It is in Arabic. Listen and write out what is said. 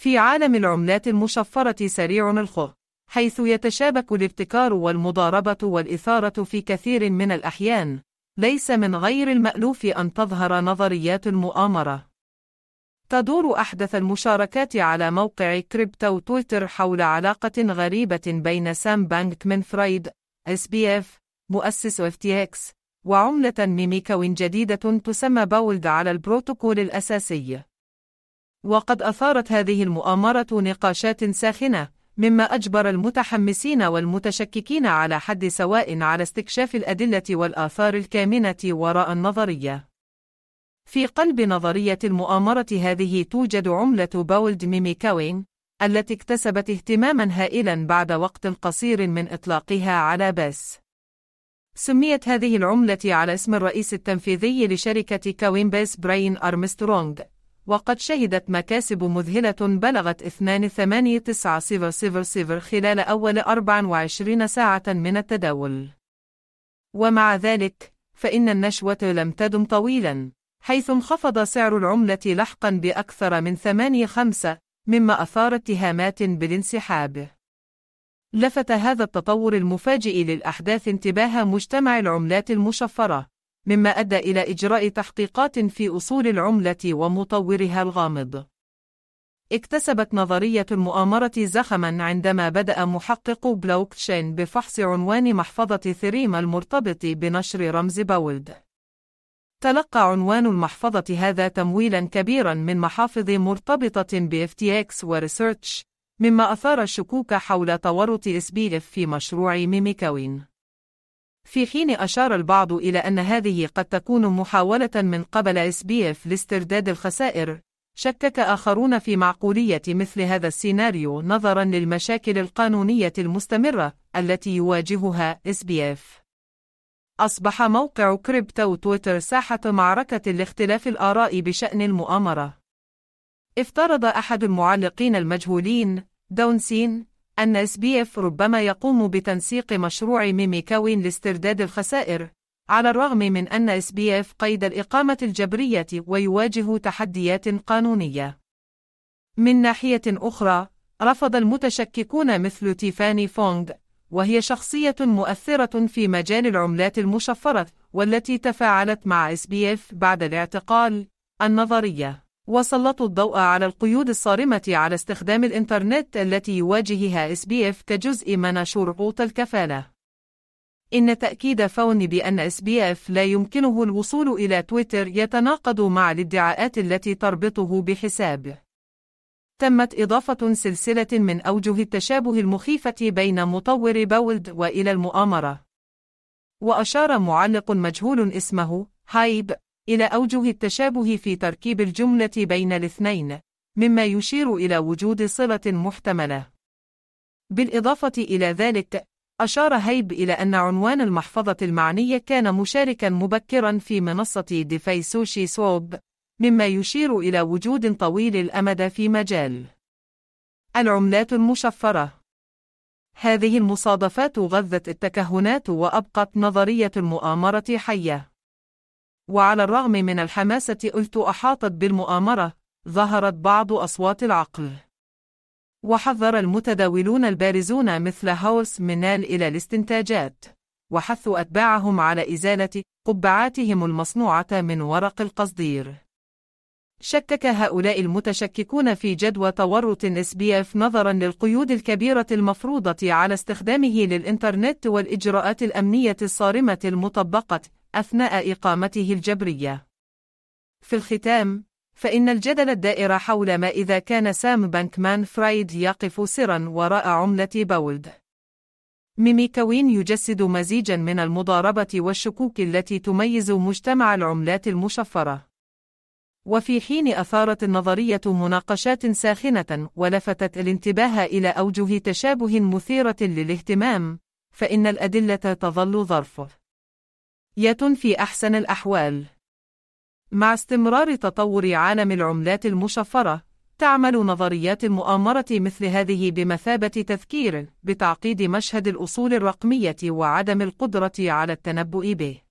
في عالم العملات المشفرة سريع الخ حيث يتشابك الابتكار والمضاربة والإثارة في كثير من الأحيان ليس من غير المألوف أن تظهر نظريات المؤامرة تدور أحدث المشاركات على موقع Crypto Twitter حول علاقة غريبة بين سام بانكمان فرايد SBF مؤسس FTX وعملة Memecoin جديدة تسمى BALD على البروتوكول الأساسي. وقد أثارت هذه المؤامرة نقاشات ساخنة، مما أجبر المتحمسين والمتشككين على حد سواء على استكشاف الأدلة والآثار الكامنة وراء النظرية. في قلب نظرية المؤامرة هذه توجد عملة BALD Memecoin، التي اكتسبت اهتماما هائلا بعد وقت قصير من إطلاقها على Base. سميت هذه العملة على اسم الرئيس التنفيذي لشركة Coinbase براين أرمسترونغ، وقد شهدت مكاسب مذهلة بلغت 2.8900 خلال أول 24 ساعة من التداول. ومع ذلك، فإن النشوة لم تدم طويلا، حيث انخفض سعر العملة لحقا بأكثر من 8.5 مما أثار اتهامات بالانسحاب. لفت هذا التطور المفاجئ للأحداث انتباه مجتمع العملات المشفرة، مما أدى إلى إجراء تحقيقات في أصول العملة ومطورها الغامض. اكتسبت نظرية المؤامرة زخما عندما بدأ محقق بلوكتشين بفحص عنوان محفظة إيثريوم المرتبط بنشر رمز BALD. تلقى عنوان المحفظة هذا تمويلا كبيرا من محافظ مرتبطة ب FTX و Research، مما أثار الشكوك حول تورط SBF في مشروع Memecoin. في حين أشار البعض إلى أن هذه قد تكون محاولة من قبل SBF لاسترداد الخسائر، شكك آخرون في معقولية مثل هذا السيناريو نظرا للمشاكل القانونية المستمرة التي يواجهها SBF. أصبح موقع Crypto Twitter ساحة معركة لاختلاف الآراء بشأن المؤامرة. افترض أحد المعلقين المجهولين دونسين أن SBF ربما يقوم بتنسيق مشروع Memecoin لاسترداد الخسائر على الرغم من أن SBF قيد الإقامة الجبرية ويواجه تحديات قانونية. من ناحية أخرى، رفض المتشككون مثل تيفاني فونغ، وهي شخصية مؤثرة في مجال العملات المشفرة، والتي تفاعلت مع SBF بعد الاعتقال، النظرية. وسلطوا الضوء على القيود الصارمة على استخدام الإنترنت التي يواجهها SBF كجزء من شروط الكفالة. إن تأكيد فون بأن SBF لا يمكنه الوصول إلى تويتر يتناقض مع الادعاءات التي تربطه بحساب. تمت إضافة سلسلة من أوجه التشابه المخيفة بين مطور BALD وإلى المؤامرة. وأشار معلق مجهول اسمه هايب إلى أوجه التشابه في تركيب الجملة بين الاثنين، مما يشير إلى وجود صلة محتملة. بالإضافة إلى ذلك، أشار هيب إلى أن عنوان المحفظة المعنية كان مشاركا مبكرا في منصة DeFi SushiSwap، مما يشير إلى وجود طويل الأمد في مجال العملات المشفرة. هذه المصادفات غذت التكهنات وأبقت نظرية المؤامرة حية. وعلى الرغم من الحماسة التي أحاطت بالمؤامرة، ظهرت بعض أصوات العقل. وحذر المتداولون البارزون مثل هاوس منال إلى الاستنتاجات، وحثوا أتباعهم على إزالة قبعاتهم المصنوعة من ورق القصدير. شكك هؤلاء المتشككون في جدوى تورط SBF نظرا للقيود الكبيرة المفروضة على استخدامه للإنترنت والإجراءات الأمنية الصارمة المطبقة أثناء إقامته الجبرية. في الختام، فإن الجدل الدائر حول ما إذا كان سام بانكمان فرايد يقف سرا وراء عملة BALD. Memecoin يجسد مزيجا من المضاربة والشكوك التي تميز مجتمع العملات المشفرة. وفي حين أثارت النظرية مناقشات ساخنة ولفتت الانتباه إلى أوجه تشابه مثيرة للاهتمام، فإن الأدلة تظل ظرفه. في أحسن الأحوال. مع استمرار تطور عالم العملات المشفرة، تعمل نظريات المؤامرة مثل هذه بمثابة تذكير بتعقيد مشهد الأصول الرقمية وعدم القدرة على التنبؤ به.